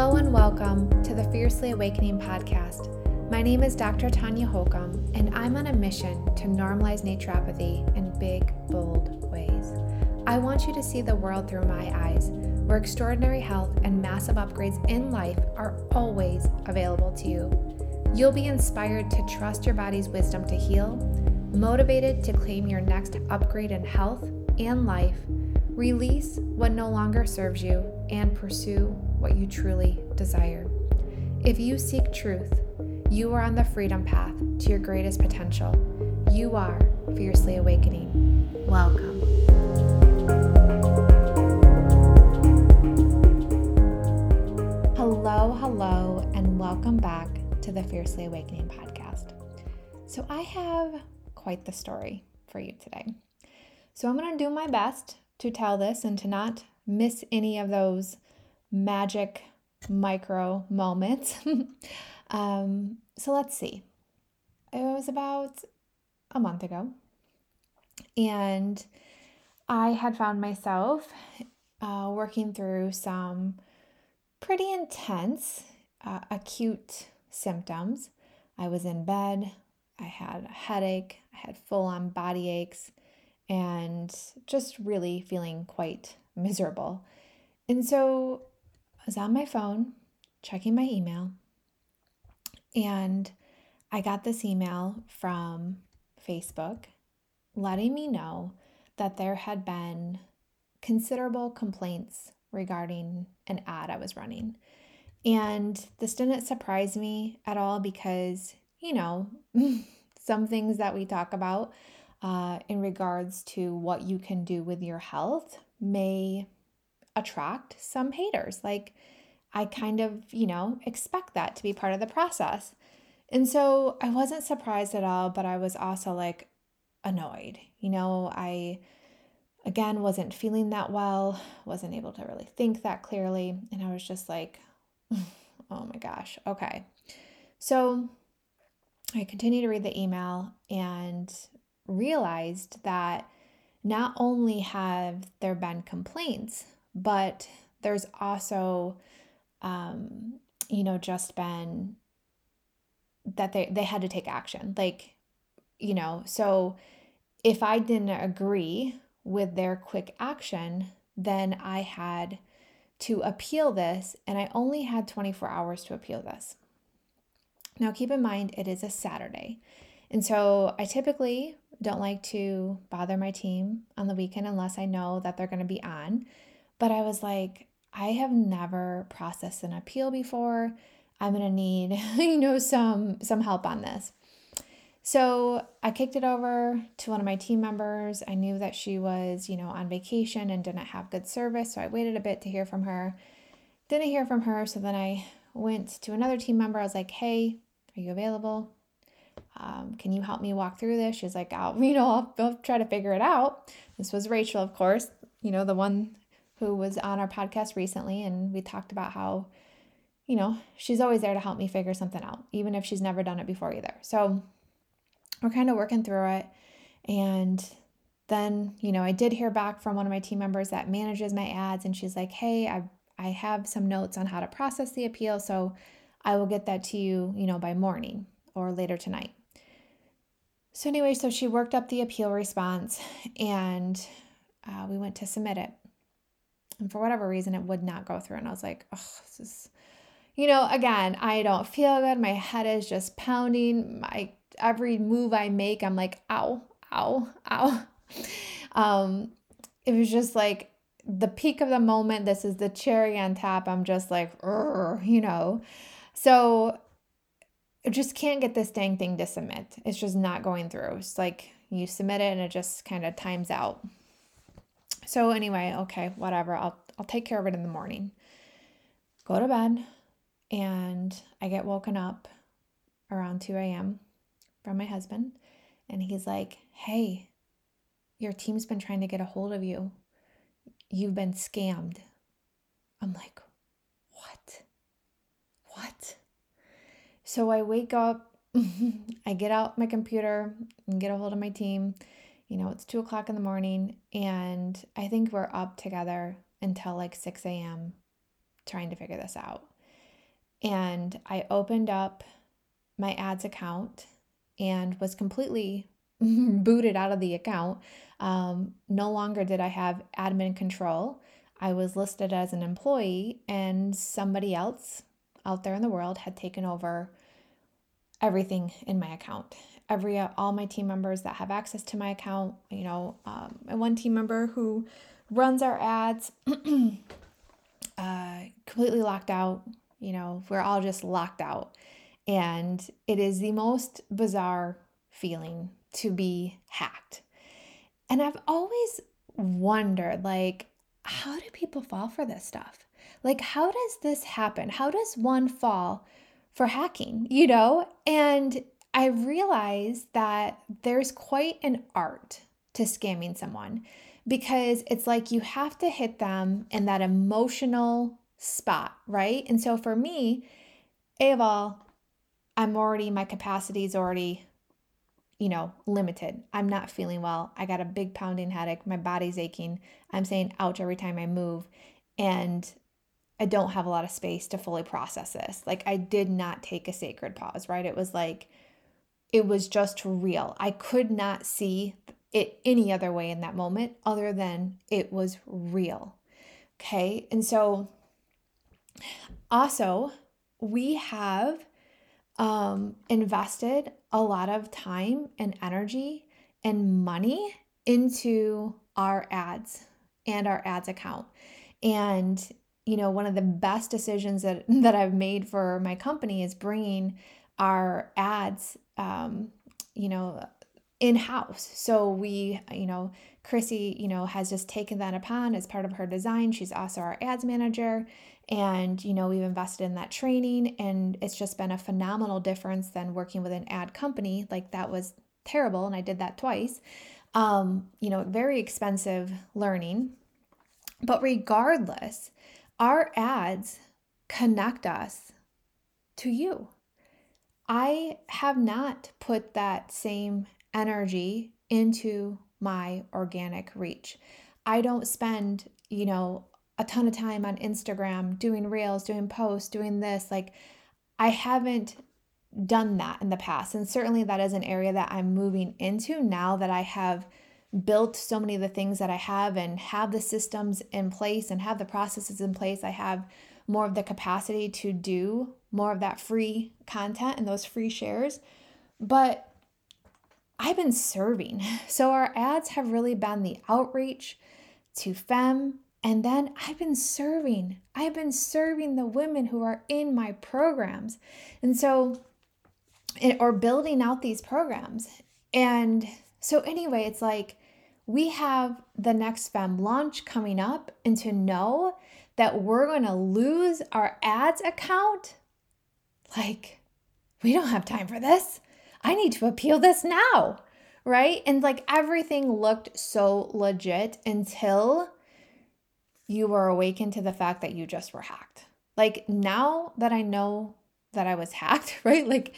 Hello and welcome to the Fiercely Awakening podcast. My name is Dr. Tanya Holcomb, and I'm on a mission to normalize naturopathy in big, bold ways. I want you to see the world through my eyes, where extraordinary health and massive upgrades in life are always available to you. You'll be inspired to trust your body's wisdom to heal, motivated to claim your next upgrade in health and life, release what no longer serves you, and pursue what you truly desire. If you seek truth, you are on the freedom path to your greatest potential. You are fiercely awakening. Welcome. Hello, hello, and welcome back to the Fiercely Awakening podcast. So, I have quite the story for you today. So, I'm going to do my best to tell this and to not miss any of those magic micro moments. um, so let's see. It was about a month ago, and I had found myself uh, working through some pretty intense uh, acute symptoms. I was in bed, I had a headache, I had full on body aches, and just really feeling quite miserable. And so was on my phone checking my email, and I got this email from Facebook letting me know that there had been considerable complaints regarding an ad I was running. And this didn't surprise me at all because, you know, some things that we talk about uh, in regards to what you can do with your health may attract some haters. Like, I kind of, you know, expect that to be part of the process. And so I wasn't surprised at all, but I was also like annoyed. You know, I again wasn't feeling that well, wasn't able to really think that clearly. And I was just like, oh my gosh, okay. So I continued to read the email and realized that not only have there been complaints, but there's also, um, you know, just been that they, they had to take action. Like, you know, so if I didn't agree with their quick action, then I had to appeal this, and I only had 24 hours to appeal this. Now, keep in mind, it is a Saturday. And so I typically don't like to bother my team on the weekend unless I know that they're going to be on. But I was like, I have never processed an appeal before. I'm going to need, you know, some some help on this. So, I kicked it over to one of my team members. I knew that she was, you know, on vacation and didn't have good service, so I waited a bit to hear from her. Didn't hear from her, so then I went to another team member. I was like, "Hey, are you available? Um, can you help me walk through this?" She's like, "I'll, you know, I'll, I'll try to figure it out." This was Rachel, of course, you know, the one who was on our podcast recently, and we talked about how, you know, she's always there to help me figure something out, even if she's never done it before either. So we're kind of working through it. And then, you know, I did hear back from one of my team members that manages my ads, and she's like, hey, I, I have some notes on how to process the appeal. So I will get that to you, you know, by morning or later tonight. So, anyway, so she worked up the appeal response and uh, we went to submit it. And for whatever reason, it would not go through. And I was like, oh, this is, you know, again, I don't feel good. My head is just pounding. My every move I make, I'm like, ow, ow, ow. Um, it was just like the peak of the moment. This is the cherry on top. I'm just like, you know. So I just can't get this dang thing to submit. It's just not going through. It's like you submit it and it just kind of times out. So anyway, okay, whatever. I'll I'll take care of it in the morning. Go to bed and I get woken up around 2 a.m. from my husband. And he's like, Hey, your team's been trying to get a hold of you. You've been scammed. I'm like, What? What? So I wake up, I get out my computer and get a hold of my team you know, it's two o'clock in the morning, and I think we're up together until like 6 a.m. trying to figure this out. and I opened up my ads account and was completely booted out of the account. Um, no longer did I have admin control. I was listed as an employee, and somebody else out there in the world had taken over everything in my account. Every all my team members that have access to my account, you know, um, and one team member who runs our ads, uh, completely locked out. You know, we're all just locked out, and it is the most bizarre feeling to be hacked. And I've always wondered, like, how do people fall for this stuff? Like, how does this happen? How does one fall for hacking, you know? And I realized that there's quite an art to scamming someone because it's like you have to hit them in that emotional spot, right? And so for me, A of all, I'm already, my capacity is already, you know, limited. I'm not feeling well. I got a big pounding headache. My body's aching. I'm saying ouch every time I move. And I don't have a lot of space to fully process this. Like, I did not take a sacred pause, right? It was like, it was just real. I could not see it any other way in that moment other than it was real. Okay. And so, also, we have um, invested a lot of time and energy and money into our ads and our ads account. And you know, one of the best decisions that that I've made for my company is bringing our ads, um, you know, in house. So we, you know, Chrissy, you know, has just taken that upon as part of her design. She's also our ads manager. And, you know, we've invested in that training and it's just been a phenomenal difference than working with an ad company. Like that was terrible. And I did that twice. Um, you know, very expensive learning. But regardless, our ads connect us to you. I have not put that same energy into my organic reach. I don't spend, you know, a ton of time on Instagram doing reels, doing posts, doing this. Like, I haven't done that in the past. And certainly that is an area that I'm moving into now that I have built so many of the things that I have and have the systems in place and have the processes in place, I have more of the capacity to do more of that free content and those free shares. But I've been serving. So our ads have really been the outreach to FEM. And then I've been serving. I've been serving the women who are in my programs. And so, or building out these programs. And so, anyway, it's like we have the next FEM launch coming up, and to know that we're going to lose our ads account, like, we don't have time for this. I need to appeal this now, right? And like everything looked so legit until you were awakened to the fact that you just were hacked. Like now that I know that I was hacked, right? Like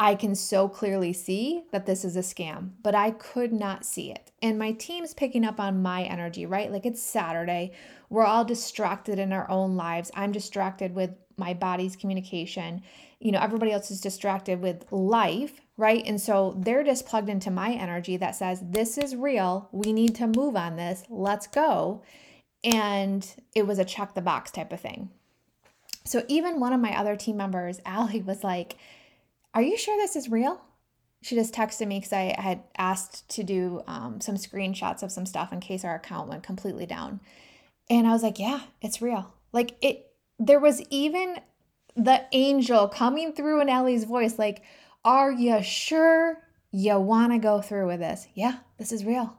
I can so clearly see that this is a scam, but I could not see it. And my team's picking up on my energy, right? Like it's Saturday. We're all distracted in our own lives. I'm distracted with my body's communication. You know, everybody else is distracted with life, right? And so they're just plugged into my energy that says, This is real. We need to move on this. Let's go. And it was a check the box type of thing. So even one of my other team members, Allie, was like, are you sure this is real? She just texted me because I had asked to do um, some screenshots of some stuff in case our account went completely down. And I was like, yeah, it's real. Like it, there was even the angel coming through in Ellie's voice, like, are you sure you want to go through with this? Yeah, this is real.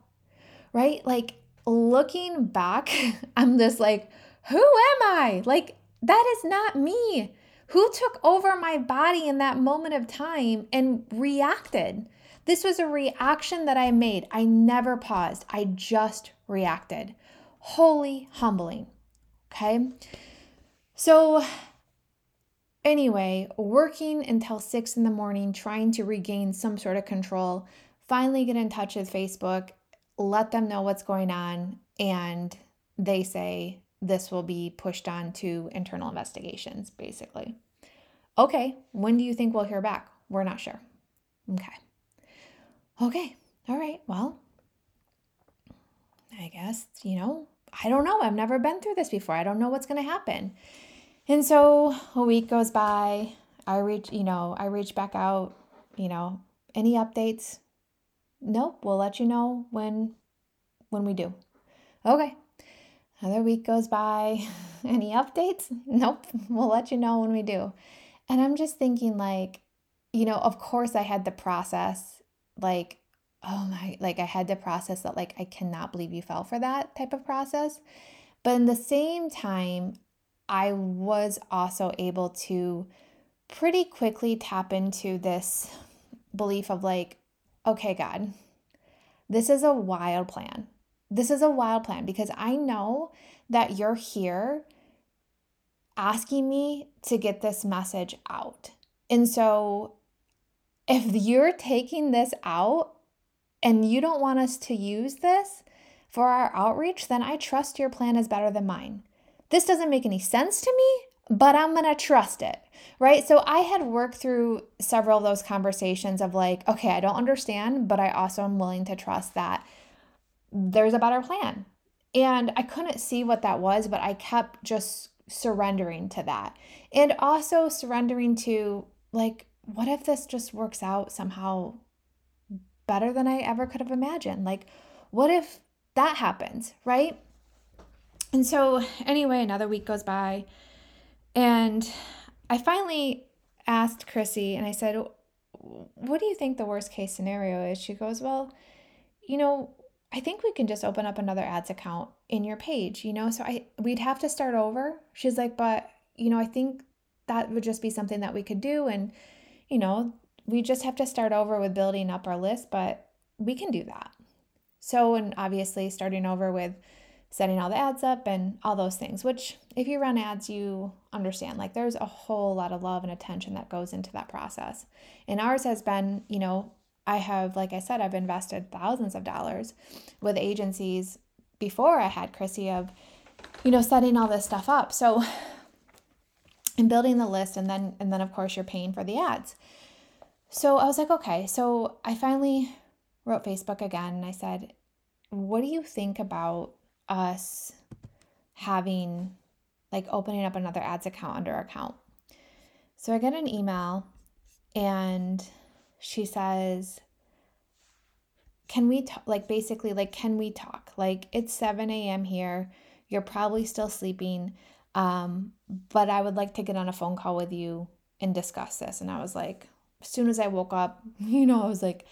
Right? Like looking back, I'm just like, who am I? Like, that is not me. Who took over my body in that moment of time and reacted? This was a reaction that I made. I never paused, I just reacted. Holy humbling. Okay. So, anyway, working until six in the morning, trying to regain some sort of control, finally get in touch with Facebook, let them know what's going on, and they say, this will be pushed on to internal investigations, basically. Okay, when do you think we'll hear back? We're not sure. Okay. Okay, all right, well, I guess, you know, I don't know. I've never been through this before. I don't know what's going to happen. And so a week goes by. I reach, you know, I reach back out, you know, any updates? Nope, we'll let you know when when we do. Okay. Another week goes by. Any updates? Nope, we'll let you know when we do. And I'm just thinking like, you know, of course I had the process like oh my like I had to process that like I cannot believe you fell for that type of process. But in the same time, I was also able to pretty quickly tap into this belief of like, okay, God, this is a wild plan. This is a wild plan because I know that you're here asking me to get this message out. And so if you're taking this out and you don't want us to use this for our outreach, then I trust your plan is better than mine. This doesn't make any sense to me, but I'm to trust it, right? So I had worked through several of those conversations of like, okay, I don't understand, but I also am willing to trust that there's a better plan. And I couldn't see what that was, but I kept just surrendering to that. And also surrendering to like, what if this just works out somehow better than I ever could have imagined? Like, what if that happens, right? And so, anyway, another week goes by, and I finally asked Chrissy, and I said, What do you think the worst case scenario is? She goes, Well, you know, I think we can just open up another ads account in your page, you know? So I we'd have to start over. She's like, "But, you know, I think that would just be something that we could do and you know, we just have to start over with building up our list, but we can do that. So, and obviously starting over with setting all the ads up and all those things, which if you run ads, you understand like there's a whole lot of love and attention that goes into that process. And ours has been, you know, I have, like I said, I've invested thousands of dollars with agencies before I had Chrissy of, you know, setting all this stuff up. So, and building the list, and then, and then of course, you're paying for the ads. So I was like, okay. So I finally wrote Facebook again and I said, what do you think about us having like opening up another ads account under our account? So I get an email and she says, can we talk? Like, basically, like, can we talk? Like, it's 7 a.m. here. You're probably still sleeping. Um, but I would like to get on a phone call with you and discuss this. And I was like, as soon as I woke up, you know, I was like,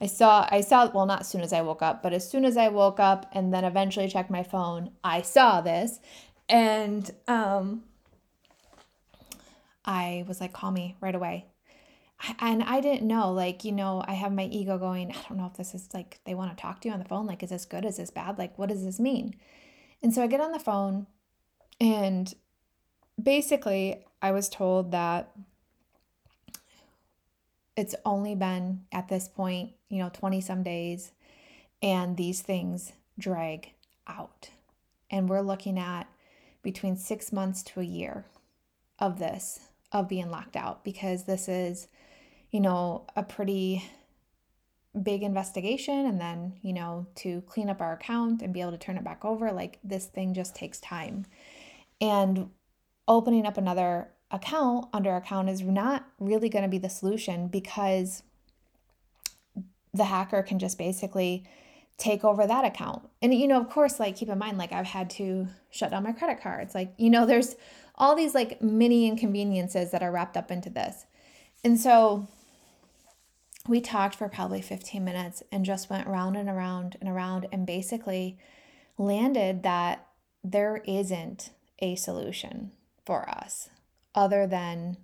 I saw, I saw, well, not as soon as I woke up, but as soon as I woke up and then eventually checked my phone, I saw this. And um, I was like, call me right away. And I didn't know, like, you know, I have my ego going, I don't know if this is like, they want to talk to you on the phone. Like, is this good? Is this bad? Like, what does this mean? And so I get on the phone and basically I was told that it's only been at this point, you know, 20 some days, and these things drag out. And we're looking at between six months to a year of this, of being locked out, because this is, you know, a pretty big investigation. And then, you know, to clean up our account and be able to turn it back over, like this thing just takes time. And opening up another account under account is not really going to be the solution because the hacker can just basically take over that account. And you know, of course, like keep in mind like I've had to shut down my credit cards. Like, you know, there's all these like mini inconveniences that are wrapped up into this. And so we talked for probably 15 minutes and just went around and around and around and basically landed that there isn't a solution for us other than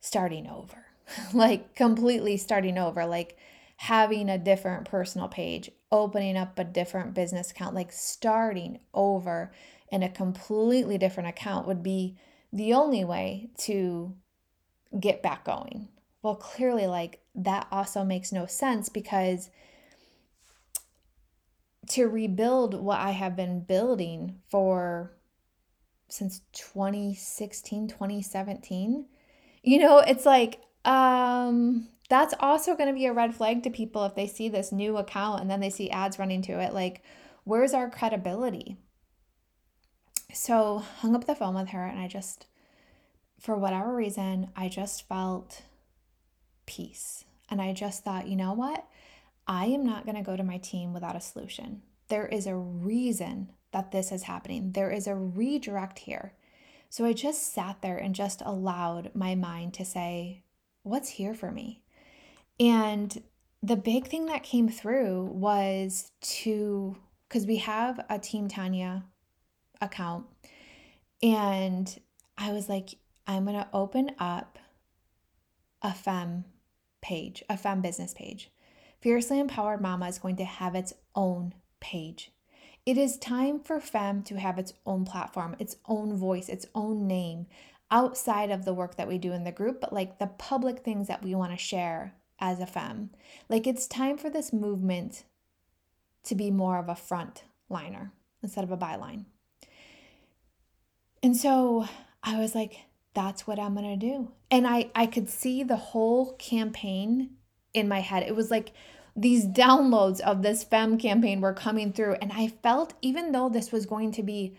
starting over, like completely starting over, like having a different personal page, opening up a different business account, like starting over in a completely different account would be the only way to get back going. Well, clearly, like that also makes no sense because to rebuild what I have been building for since 2016, 2017, You know, it's like, um, that's also going to be a red flag to people if they see this new account and then they see ads running to it. Like, where's our credibility? So, hung up the phone with her, and I just, for whatever reason, I just felt peace. And I just thought, you know what? I am not going to go to my team without a solution. There is a reason that this is happening, there is a redirect here. So I just sat there and just allowed my mind to say, What's here for me? And the big thing that came through was to, because we have a Team Tanya account, and I was like, I'm going to open up a fem page, a fem business page. Fiercely Empowered Mama is going to have its own page. It is time for Fem to have its own platform, its own voice, its own name outside of the work that we do in the group, but like the public things that we want to share as a Fem. Like it's time for this movement to be more of a front liner instead of a byline. And so I was like, that's what I'm going to do. And I I could see the whole campaign in my head. It was like these downloads of this fem campaign were coming through and I felt even though this was going to be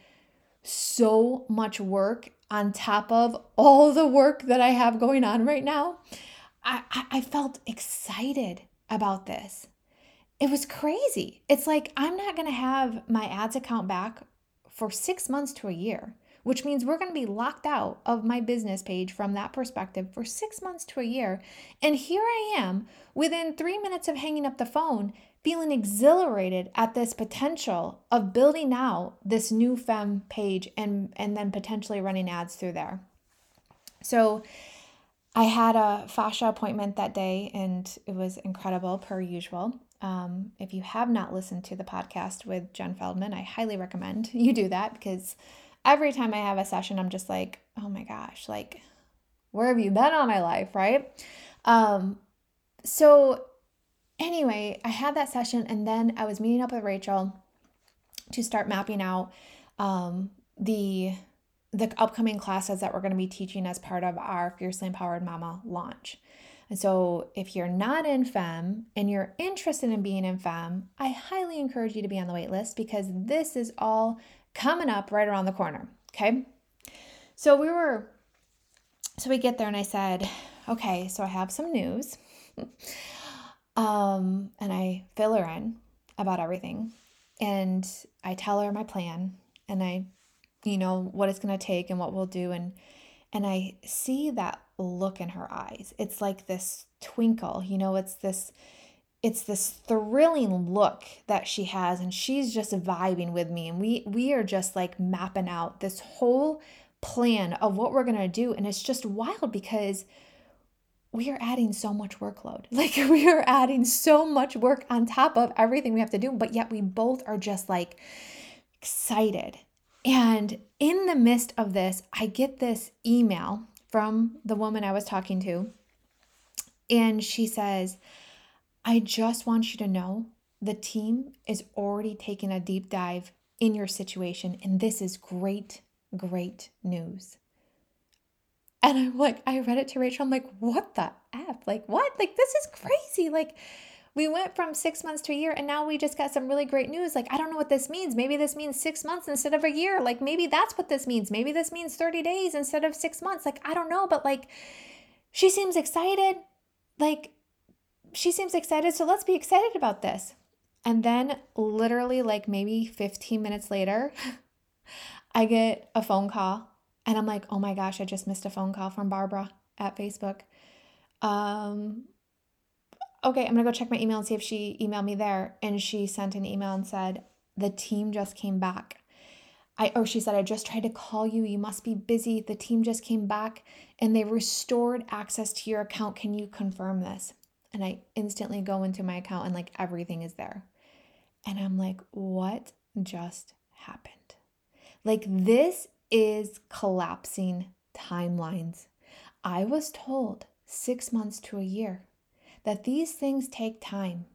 so much work on top of all the work that I have going on right now, I, I felt excited about this. It was crazy. It's like I'm not going to have my ads account back for six months to a year which means we're going to be locked out of my business page from that perspective for six months to a year. And here I am, within three minutes of hanging up the phone, feeling exhilarated at this potential of building out this new fem page and, and then potentially running ads through there. So I had a fascia appointment that day and it was incredible per usual. Um, if you have not listened to the podcast with Jen Feldman, I highly recommend you do that because every time I have a session, I'm just like, oh my gosh, like, where have you been all my life, right? Um, so anyway, I had that session and then I was meeting up with Rachel to start mapping out um, the the upcoming classes that we're going to be teaching as part of our Fiercely Empowered Mama launch. And so, if you're not in FEM and you're interested in being in FEM, I highly encourage you to be on the wait list because this is all coming up right around the corner. Okay. So we were, so we get there and I said, okay, so I have some news. um, and I fill her in about everything. And I tell her my plan and I, you know, what it's going to take and what we'll do. And, and I see that look in her eyes. It's like this twinkle, you know, it's this, it's this thrilling look that she has and she's just vibing with me and we we are just like mapping out this whole plan of what we're going to do and it's just wild because we are adding so much workload. Like we are adding so much work on top of everything we have to do, but yet we both are just like excited. And in the midst of this, I get this email from the woman I was talking to and she says, I just want you to know the team is already taking a deep dive in your situation, and this is great, great news. And I'm like, I read it to Rachel. I'm like, what the F? Like, what? Like, this is crazy. Like, we went from six months to a year, and now we just got some really great news. Like, I don't know what this means. Maybe this means six months instead of a year. Like, maybe that's what this means. Maybe this means 30 days instead of six months. Like, I don't know. But, like, she seems excited. Like, she seems excited, so let's be excited about this. And then, literally, like maybe 15 minutes later, I get a phone call and I'm like, oh my gosh, I just missed a phone call from Barbara at Facebook. Um, okay, I'm gonna go check my email and see if she emailed me there. And she sent an email and said, the team just came back. I, or she said, I just tried to call you. You must be busy. The team just came back and they restored access to your account. Can you confirm this? And I instantly go into my account and like everything is there. And I'm like, what just happened? Like, this is collapsing timelines. I was told six months to a year that these things take time.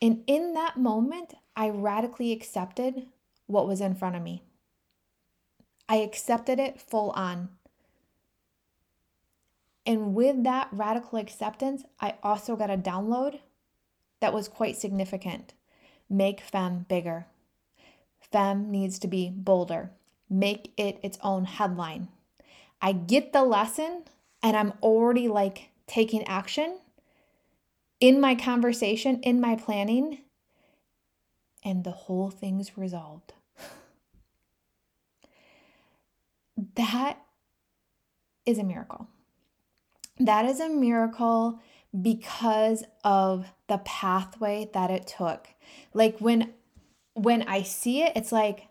And in that moment, I radically accepted what was in front of me. I accepted it full on. And with that radical acceptance, I also got a download that was quite significant. Make fem bigger. Fem needs to be bolder. Make it its own headline. I get the lesson and I'm already like taking action in my conversation, in my planning, and the whole thing's resolved. that is a miracle. That is a miracle because of the pathway that it took. Like when when I see it, it's like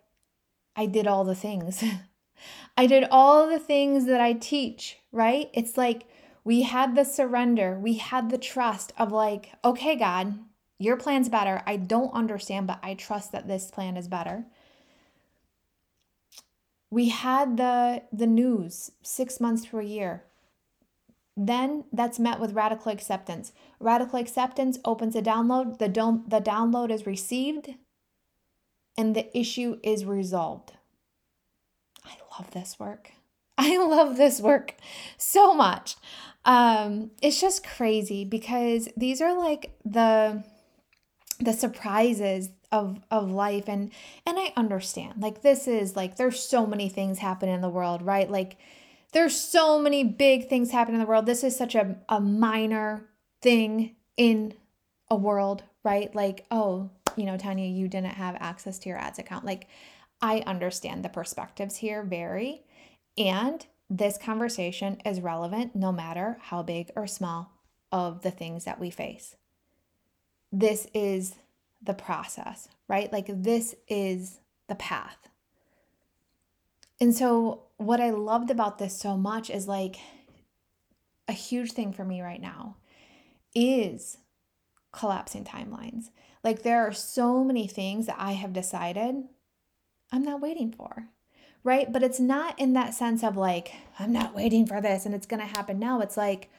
I did all the things. I did all the things that I teach, right? It's like we had the surrender, we had the trust of like, okay, God, your plan's better. I don't understand, but I trust that this plan is better. We had the the news 6 months to a year. Then that's met with radical acceptance. Radical acceptance opens a download, the don't the download is received and the issue is resolved. I love this work. I love this work so much. Um, it's just crazy because these are like the the surprises of of life and and I understand. Like this is like there's so many things happening in the world, right? Like there's so many big things happening in the world. This is such a, a minor thing in a world, right? Like, oh, you know, Tanya, you didn't have access to your ads account. Like, I understand the perspectives here vary. And this conversation is relevant no matter how big or small of the things that we face. This is the process, right? Like, this is the path. And so, what I loved about this so much is like a huge thing for me right now is collapsing timelines. Like, there are so many things that I have decided I'm not waiting for, right? But it's not in that sense of like, I'm not waiting for this and it's going to happen now. It's like,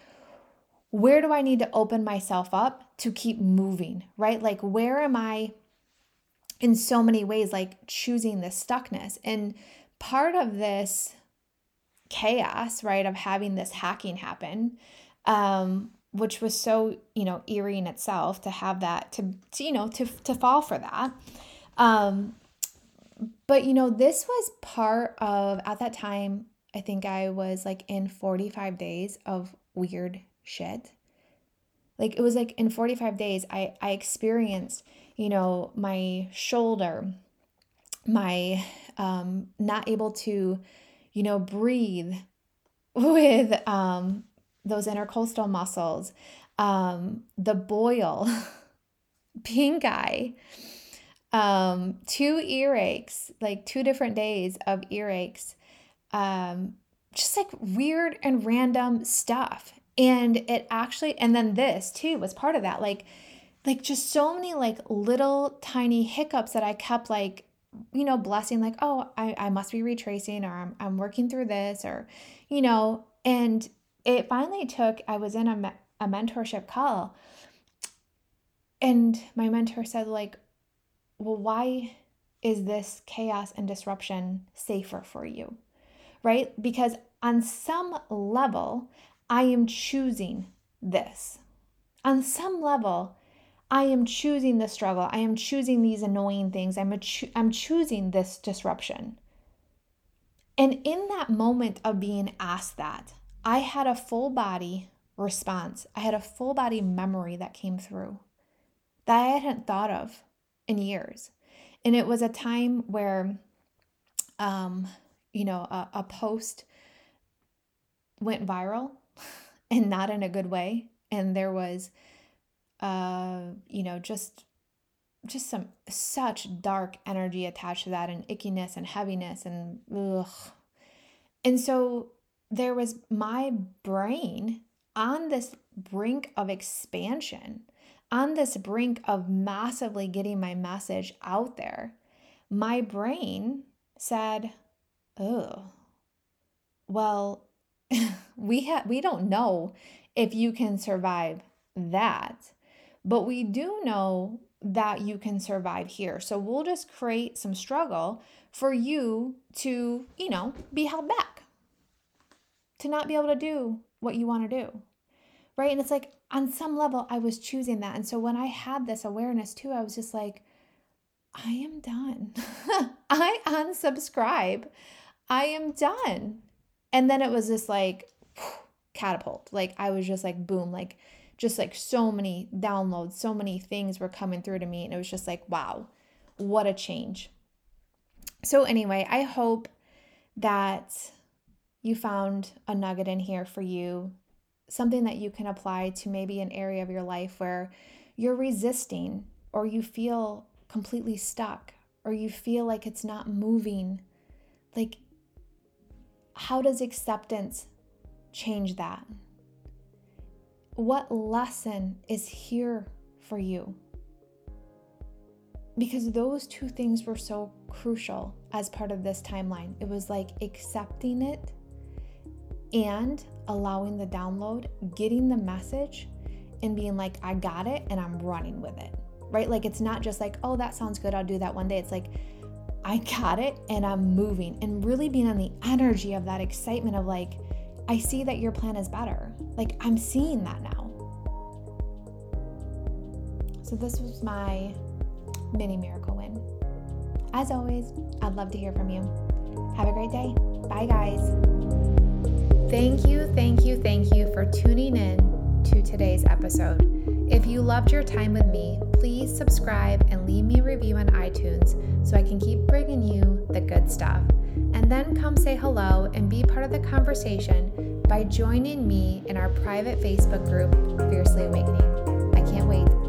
where do I need to open myself up to keep moving, right? Like, where am I in so many ways, like choosing this stuckness? And part of this chaos, right, of having this hacking happen, um, which was so, you know, eerie in itself to have that, to, to you know, to, to fall for that. Um, but, you know, this was part of, at that time, I think I was like in 45 days of weird shit. Like it was like in 45 days, I, I experienced, you know, my shoulder, my um, not able to, you know, breathe with um, those intercostal muscles, um, the boil, pink eye, um, two earaches, like two different days of earaches, um, just like weird and random stuff. And it actually, and then this too was part of that, like, like just so many like little tiny hiccups that I kept like you know, blessing like, oh, I, I must be retracing or I'm, I'm working through this or, you know, and it finally took, I was in a, me- a mentorship call and my mentor said like, well, why is this chaos and disruption safer for you? Right? Because on some level, I am choosing this. On some level, I am choosing the struggle. I am choosing these annoying things. I'm, cho- I'm choosing this disruption. And in that moment of being asked that, I had a full body response. I had a full body memory that came through that I hadn't thought of in years. And it was a time where, um, you know, a, a post went viral and not in a good way. And there was uh, you know, just just some such dark energy attached to that and ickiness and heaviness and ugh. And so there was my brain on this brink of expansion, on this brink of massively getting my message out there. My brain said, "Oh, well, we have we don't know if you can survive that." But we do know that you can survive here. So we'll just create some struggle for you to, you know, be held back, to not be able to do what you want to do. Right. And it's like on some level, I was choosing that. And so when I had this awareness too, I was just like, I am done. I unsubscribe. I am done. And then it was just like catapult. Like I was just like, boom, like just like so many downloads, so many things were coming through to me. And it was just like, wow, what a change. So, anyway, I hope that you found a nugget in here for you, something that you can apply to maybe an area of your life where you're resisting or you feel completely stuck or you feel like it's not moving. Like, how does acceptance change that? What lesson is here for you? Because those two things were so crucial as part of this timeline. It was like accepting it and allowing the download, getting the message, and being like, I got it and I'm running with it, right? Like it's not just like, oh, that sounds good, I'll do that one day. It's like, I got it and I'm moving and really being on the energy of that excitement of like, I see that your plan is better. Like I'm seeing that now. So this was my mini miracle win. As always, I'd love to hear from you. Have a great day. Bye, guys. Thank you, thank you, thank you for tuning in to today's episode. If you loved your time with me, please subscribe and leave me a review on iTunes so I can keep bringing you the good stuff. And then come say hello and be part of the conversation by joining me in our private Facebook group, Fiercely Awakening. I can't wait